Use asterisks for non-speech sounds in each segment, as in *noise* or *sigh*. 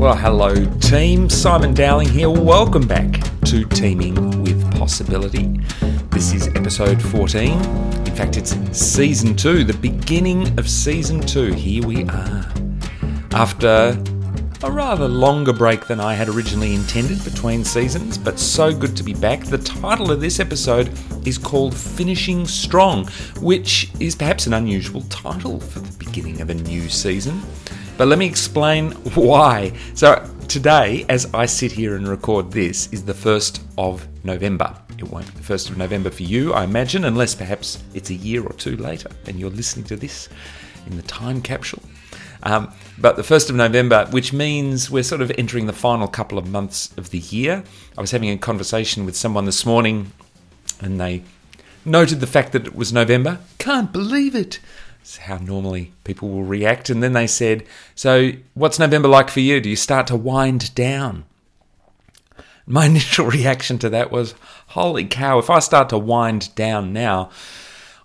Well, hello, team. Simon Dowling here. Welcome back to Teaming with Possibility. This is episode 14. In fact, it's season 2, the beginning of season 2. Here we are. After a rather longer break than I had originally intended between seasons, but so good to be back. The title of this episode is called Finishing Strong, which is perhaps an unusual title for the beginning of a new season. But let me explain *laughs* why. So, today, as I sit here and record this, is the 1st of November. It won't be the 1st of November for you, I imagine, unless perhaps it's a year or two later and you're listening to this in the time capsule. Um, but the 1st of November, which means we're sort of entering the final couple of months of the year. I was having a conversation with someone this morning and they noted the fact that it was November. Can't believe it. It's how normally people will react. And then they said, So, what's November like for you? Do you start to wind down? My *laughs* initial reaction to that was, Holy cow, if I start to wind down now,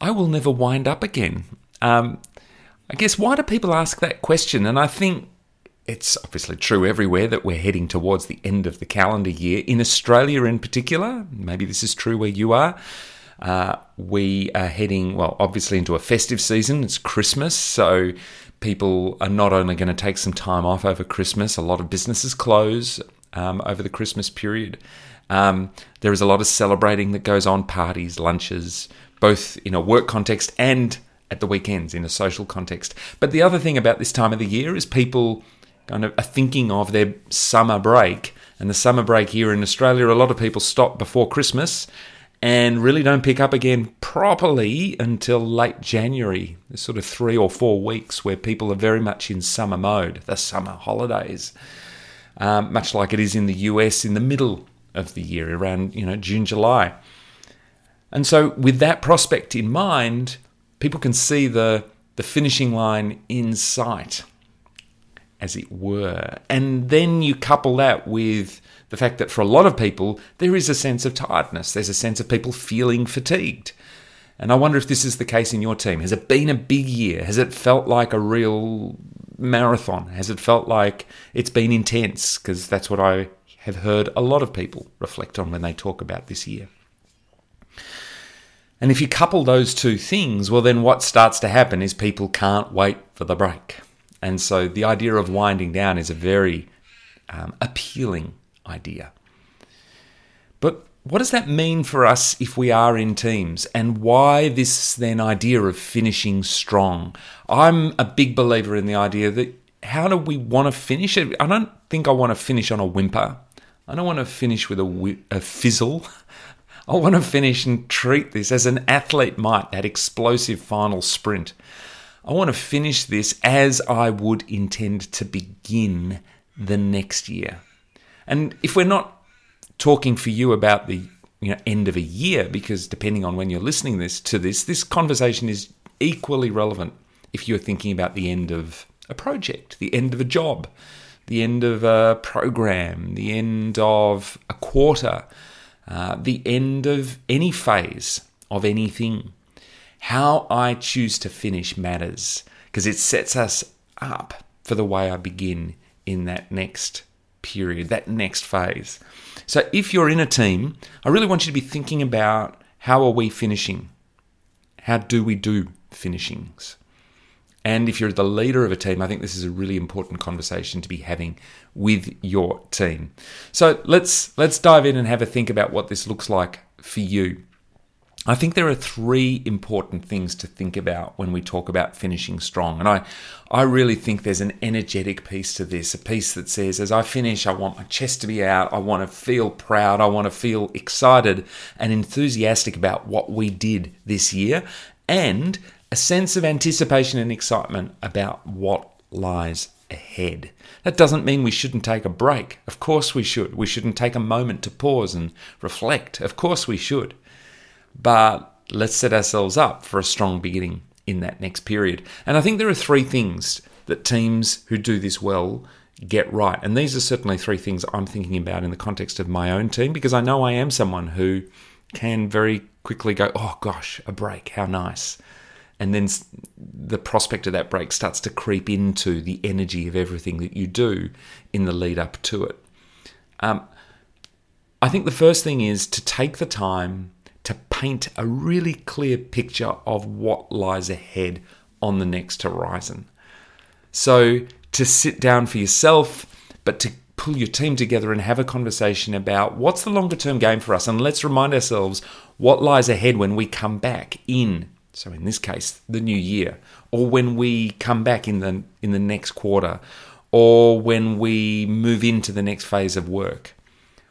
I will never wind up again. Um, I guess, why do people ask that question? And I think it's obviously true everywhere that we're heading towards the end of the calendar year. In Australia, in particular, maybe this is true where you are. Uh, we are heading, well, obviously into a festive season. It's Christmas, so people are not only going to take some time off over Christmas, a lot of businesses close um, over the Christmas period. Um, there is a lot of celebrating that goes on, parties, lunches, both in a work context and at the weekends in a social context. But the other thing about this time of the year is people kind of are thinking of their summer break. And the summer break here in Australia, a lot of people stop before Christmas and really don't pick up again properly until late January. There's sort of three or four weeks where people are very much in summer mode, the summer holidays, um, much like it is in the US in the middle of the year, around you know June, July. And so, with that prospect in mind, people can see the the finishing line in sight, as it were, and then you couple that with the fact that for a lot of people, there is a sense of tiredness. There's a sense of people feeling fatigued. And I wonder if this is the case in your team. Has it been a big year? Has it felt like a real marathon? Has it felt like it's been intense? Because that's what I have heard a lot of people reflect on when they talk about this year. And if you couple those two things, well, then what starts to happen is people can't wait for the break. And so the idea of winding down is a very um, appealing idea. But what does that mean for us if we are in teams and why this then idea of finishing strong? I'm a big believer in the idea that how do we want to finish it? I don't think I want to finish on a whimper. I don't want to finish with a, a fizzle. *laughs* I want to finish and treat this as an athlete might, that explosive final sprint. I want to finish this as I would intend to begin the next year. And if we're not talking for you about the you know end of a year, because depending on when you're listening this to this, this conversation is equally relevant if you're thinking about the end of a project, the end of a job, the end of a program, the end of a quarter, uh, the end of any phase of anything. How I choose to finish matters because it sets us up for the way I begin in that next period, that next phase. So if you're in a team, I really want you to be thinking about how are we finishing? How do we do finishings? And if you're the leader of a team, I think this is a really important conversation to be having with your team. So let's let's dive in and have a think about what this looks like for you. I think there are three important things to think about when we talk about finishing strong. And I, I really think there's an energetic piece to this, a piece that says, as I finish, I want my chest to be out. I want to feel proud. I want to feel excited and enthusiastic about what we did this year and a sense of anticipation and excitement about what lies ahead. That doesn't mean we shouldn't take a break. Of course we should. We shouldn't take a moment to pause and reflect. Of course we should but let's set ourselves up for a strong beginning in that next period. And I think there are three things that teams who do this well get right. And these are certainly three things I'm thinking about in the context of my own team because I know I am someone who can very quickly go, oh gosh, a break, how nice. And then the prospect of that break starts to creep into the energy of everything that you do in the lead up to it. Um, I think the first thing is to take the time to paint a really clear picture of what lies ahead on the next horizon. So, to sit down for yourself, but to pull your team together and have a conversation about what's the longer term game for us. And let's remind ourselves what lies ahead when we come back in, so in this case, the new year, or when we come back in the, in the next quarter, or when we move into the next phase of work.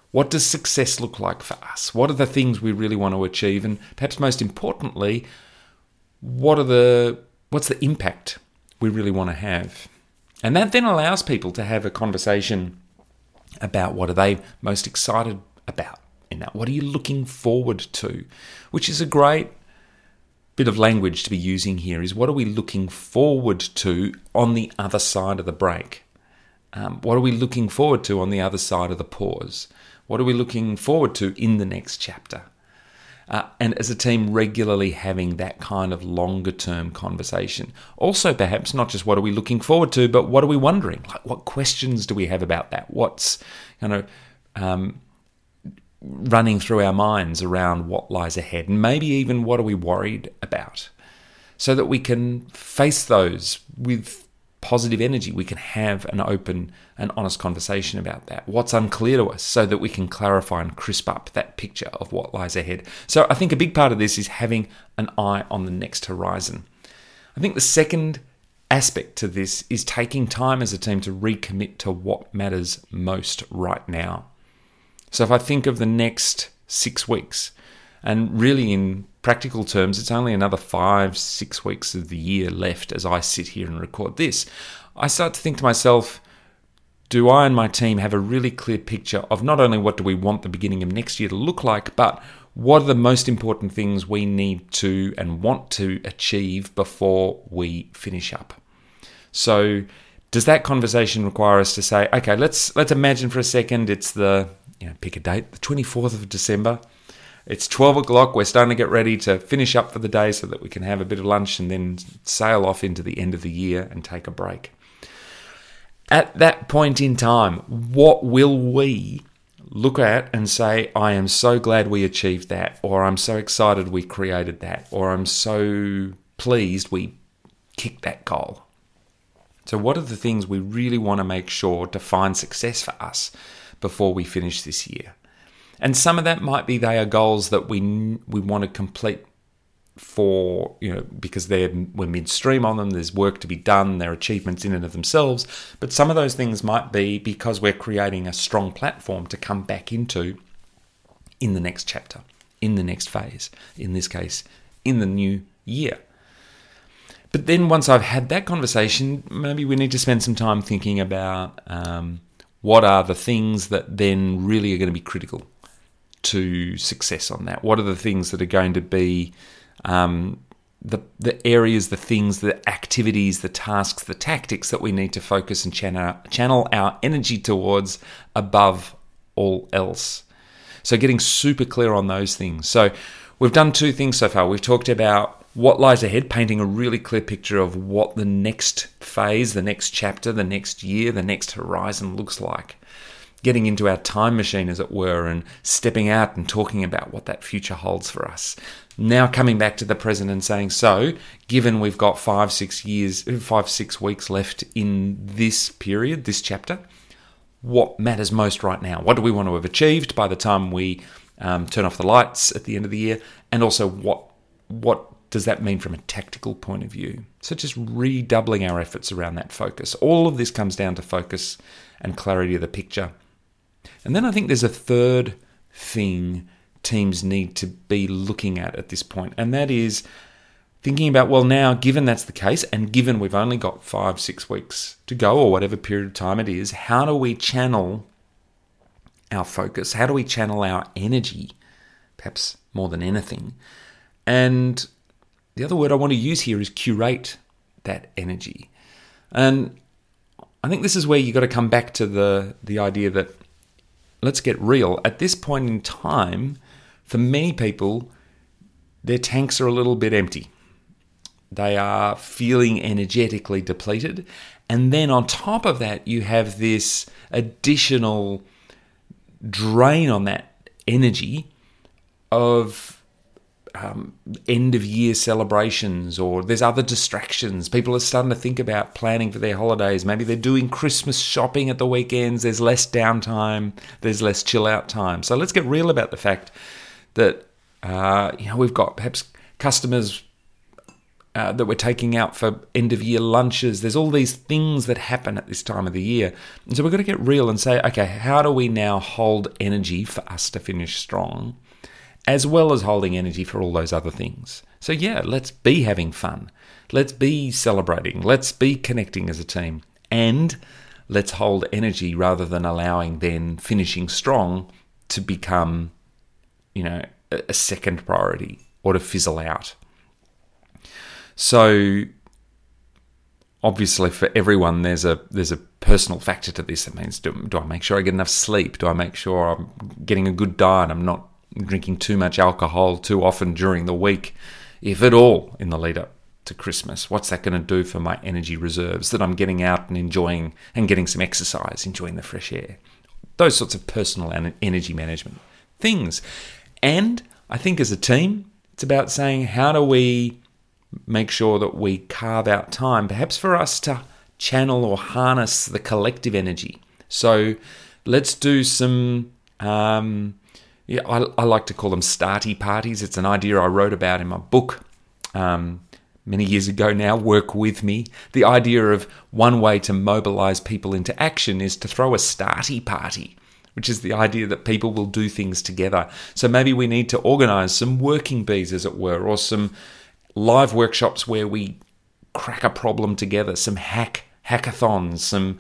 What does success look like for us? What are the things we really want to achieve? And perhaps most importantly, what are the what's the impact we really want to have? And that then allows people to have a conversation about what are they most excited about in that. What are you looking forward to? Which is a great bit of language to be using here is what are we looking forward to on the other side of the break? Um, what are we looking forward to on the other side of the pause? What are we looking forward to in the next chapter? Uh, and as a team, regularly having that kind of longer term conversation. Also, perhaps not just what are we looking forward to, but what are we wondering? Like, what questions do we have about that? What's, you know, um, running through our minds around what lies ahead? And maybe even what are we worried about? So that we can face those with positive energy, we can have an open and honest conversation about that. What's unclear to us so that we can clarify and crisp up that picture of what lies ahead. So I think a big part of this is having an eye on the next horizon. I think the second aspect to this is taking time as a team to recommit to what matters most right now. So if I think of the next six weeks, and really in practical terms, it's only another five, six weeks of the year left as I sit here and record this. I start to think to myself, do I and my team have a really clear picture of not only what do we want the beginning of next year to look like, but what are the most important things we need to and want to achieve before we finish up? So, does that conversation require us to say, okay, let's let's imagine for a second it's the you know, pick a date, the 24th of December. It's 12 o'clock. We're starting to get ready to finish up for the day so that we can have a bit of lunch and then sail off into the end of the year and take a break. At that point in time, what will we look at and say, I am so glad we achieved that, or I'm so excited we created that, or I'm so pleased we kicked that goal? So, what are the things we really want to make sure define success for us before we finish this year? and some of that might be they are goals that we we want to complete for you know because they're we're midstream on them there's work to be done they're achievements in and of themselves but some of those things might be because we're creating a strong platform to come back into in the next chapter in the next phase in this case in the new year but then once i've had that conversation maybe we need to spend some time thinking about um, what are the things that then really are going to be critical to success on that? What are the things that are going to be um, the the areas, the things, the activities, the tasks, the tactics that we need to focus and channel channel our energy towards above all else? So getting super clear on those things. So we've done two things so far. We've talked about what lies ahead, painting a really clear picture of what the next phase, the next chapter, the next year, the next horizon looks like getting into our time machine, as it were, and stepping out and talking about what that future holds for us. Now coming back to the present and saying, so given we've got five, six years, five, six weeks left in this period, this chapter, what matters most right now? What do we want to have achieved by the time we um, turn off the lights at the end of the year? And also, what what does that mean from a tactical point of view? So just redoubling our efforts around that focus. All of this comes down to focus and clarity of the picture and then I think there's a third thing teams need to be looking at at this point, and that is thinking about well, now, given that's the case, and given we've only got five, six weeks to go, or whatever period of time it is, how do we channel our focus? How do we channel our energy, perhaps more than anything? And the other word I want to use here is curate that energy. And I think this is where you've got to come back to the, the idea that let's get real. At this point in time, for many people, their tanks are a little bit empty. they are feeling energetically depleted. And then on top of that, you have this additional drain on that energy of um, end of year celebrations or there's other distractions. People are starting to think about planning for their holidays. Maybe they're doing Christmas shopping at the weekends. There's less downtime, there's less chill out time. So let's get real about the fact that uh, you know we've got perhaps customers uh, that we're taking out for end of year lunches. There's all these things that happen at this time of the year. And so we've got to get real and say, okay, how do we now hold energy for us to finish strong? As well as holding energy for all those other things. So, yeah, let's be having fun. Let's be celebrating. Let's be connecting as a team. And let's hold energy rather than allowing then finishing strong to become, you know, a second priority or to fizzle out. So, obviously for everyone there's a there's a personal factor to this that means do, do, i make sure i get enough sleep do i make sure i'm getting a good diet i'm not drinking too much alcohol too often during the week, if at all, in the lead up to Christmas? What's that going to do for my energy reserves that I'm getting out and enjoying and getting some exercise, enjoying the fresh air? Those sorts of personal and energy management things. And I think as a team, it's about saying how do we make sure that we carve out time, perhaps for us to channel or harness the collective energy. So let's do some um, yeah, I, I like to call them starty parties. It's an idea I wrote about in my book um, many years ago now, Work With Me. The idea of one way to mobilize people into action is to throw a starty party, which is the idea that people will do things together. So maybe we need to organize some working bees, as it were, or some live workshops where we crack a problem together, some hack hackathons, some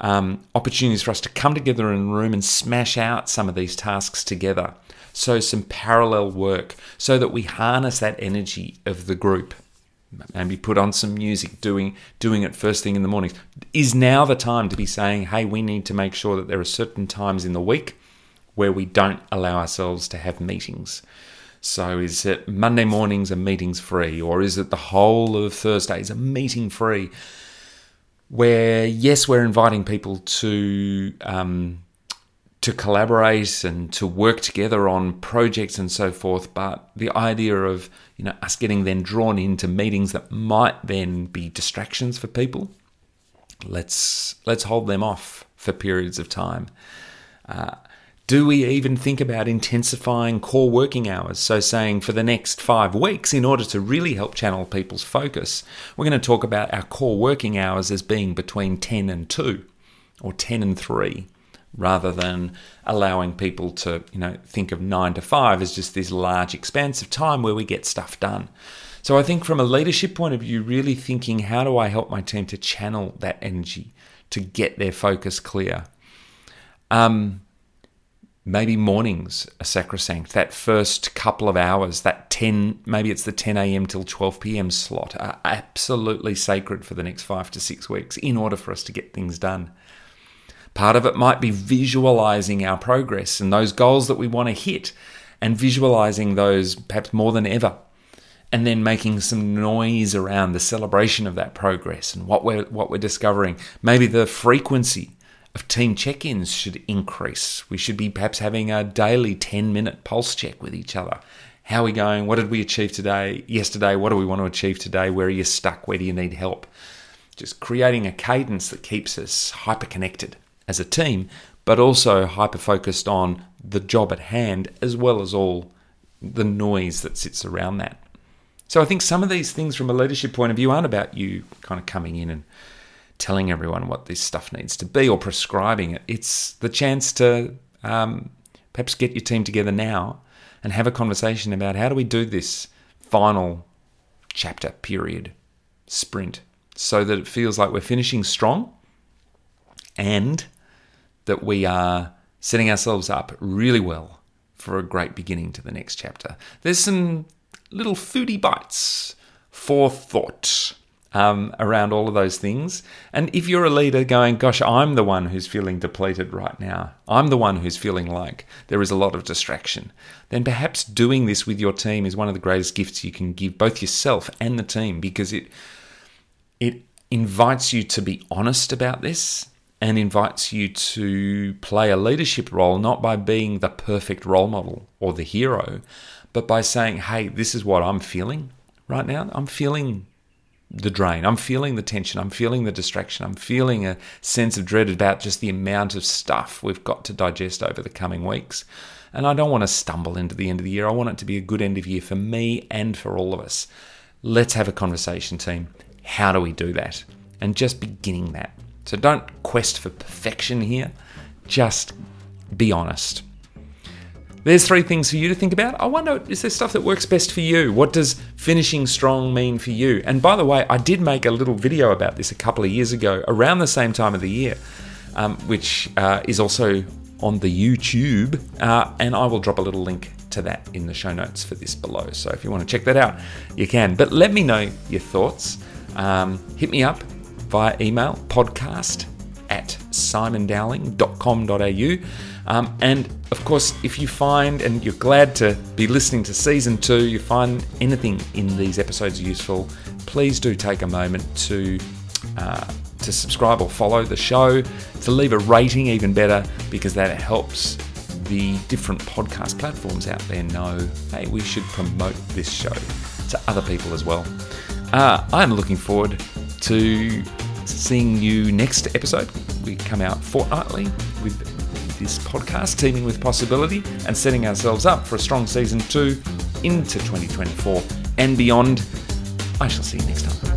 um, opportunities for us to come together in a room and smash out some of these tasks together. So, some parallel work so that we harness that energy of the group. Maybe put on some music, doing doing it first thing in the morning. Is now the time to be saying, "Hey, we need to make sure that there are certain times in the week where we don't allow ourselves to have meetings." So, is it Monday mornings are meetings free, or is it the whole of Thursdays are meeting free? Where yes, we're inviting people to um, to collaborate and to work together on projects and so forth, but the idea of you know us getting then drawn into meetings that might then be distractions for people, let's let's hold them off for periods of time. Uh, do we even think about intensifying core working hours? So, saying for the next five weeks, in order to really help channel people's focus, we're going to talk about our core working hours as being between 10 and 2 or 10 and 3 rather than allowing people to you know think of 9 to 5 as just this large expanse of time where we get stuff done so i think from a leadership point of view really thinking how do i help my team to channel that energy to get their focus clear um, maybe mornings are sacrosanct. That first couple of hours, that 10, maybe it's the 10 a.m. till 12 p.m. slot, are absolutely sacred for the next five to six weeks in order for us to get things done. Part of it might be visualizing our progress and those goals that we want to hit and visualizing those perhaps more than ever. And then making some noise around the celebration of that progress and what we're what we're discovering. Maybe the frequency of team check ins should increase. We should be perhaps having a daily 10 minute pulse check with each other. How are we going? What did we achieve today? Yesterday? What do we want to achieve today? Where are you stuck? Where do you need help? Just creating a cadence that keeps us hyper connected as a team, but also hyper focused on the job at hand as well as all the noise that sits around that. So I think some of these things from a leadership point of view aren't about you kind of coming in and telling everyone what this stuff needs to be or prescribing it. It's the chance to um, perhaps get your team together now and have a conversation about how do we do this final chapter, period, sprint, so that it feels like we're finishing strong and that we are setting ourselves up really well for a great beginning to the next chapter. There's some little foodie bites for thought um, around all of those things. And if you're a leader going, gosh, I'm the one who's feeling depleted right now, I'm the one who's feeling like there is a lot of distraction, then perhaps doing this with your team is one of the greatest gifts you can give both yourself and the team because it it invites you to be honest about this and invites you to play a leadership role not by being the perfect role model or the hero, but by saying, hey, this is what I'm feeling right now. I'm feeling the drain. I'm feeling the tension. I'm feeling the distraction. I'm feeling a sense of dread about just the amount of stuff we've got to digest over the coming weeks. And I don't want to stumble into the end of the year. I want it to be a good end of year for me and for all of us. Let's have a conversation, team. How do we do that? And just beginning that. So don't quest for perfection here. Just be honest. There's three things for you to think about. I wonder, is there stuff that works best for you? What does finishing strong mean for you? And by the way, I did make a little video about this a couple of years ago, around the same time of the year, um, which uh, is also on the YouTube. Uh, and I will drop a little link to that in the show notes for this below. So if you want to check that out, you can. But let me know your thoughts. Um, hit me up via email podcast at simondowling.com.au. Um, and of course, if you find and you're glad to be listening to season two, you find anything in these episodes useful, please do take a moment to uh, to subscribe or follow the show, to leave a rating, even better, because that helps the different podcast platforms out there know, hey, we should promote this show to other people as well. Uh, I'm looking forward to seeing you next episode. We come out fortnightly with this podcast, Teaming with Possibility, and setting ourselves up for a strong season two into 2024 and beyond. I shall see you next time.